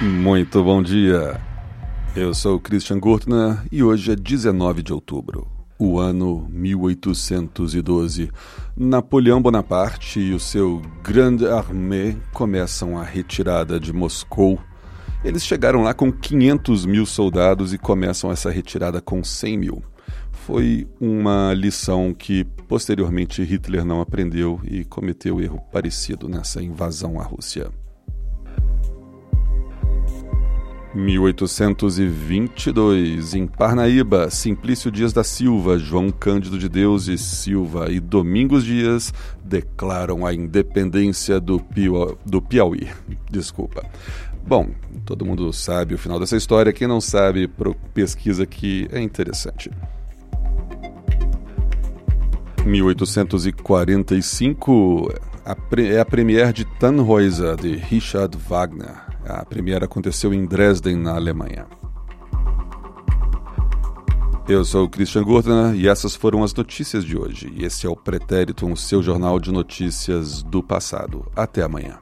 Muito bom dia. Eu sou Christian Gurtner e hoje é 19 de outubro, o ano 1812. Napoleão Bonaparte e o seu Grande Armée começam a retirada de Moscou. Eles chegaram lá com 500 mil soldados e começam essa retirada com 100 mil. Foi uma lição que posteriormente Hitler não aprendeu e cometeu erro parecido nessa invasão à Rússia. 1822, em Parnaíba, Simplício Dias da Silva, João Cândido de Deus e Silva e Domingos Dias declaram a independência do, do Piauí. Desculpa. Bom, todo mundo sabe o final dessa história. Quem não sabe, pesquisa que é interessante. 1845 é a premiere de Tannhäuser, de Richard Wagner. A primeira aconteceu em Dresden, na Alemanha. Eu sou o Christian Gurtner e essas foram as notícias de hoje. E esse é o Pretérito, o seu jornal de notícias do passado. Até amanhã.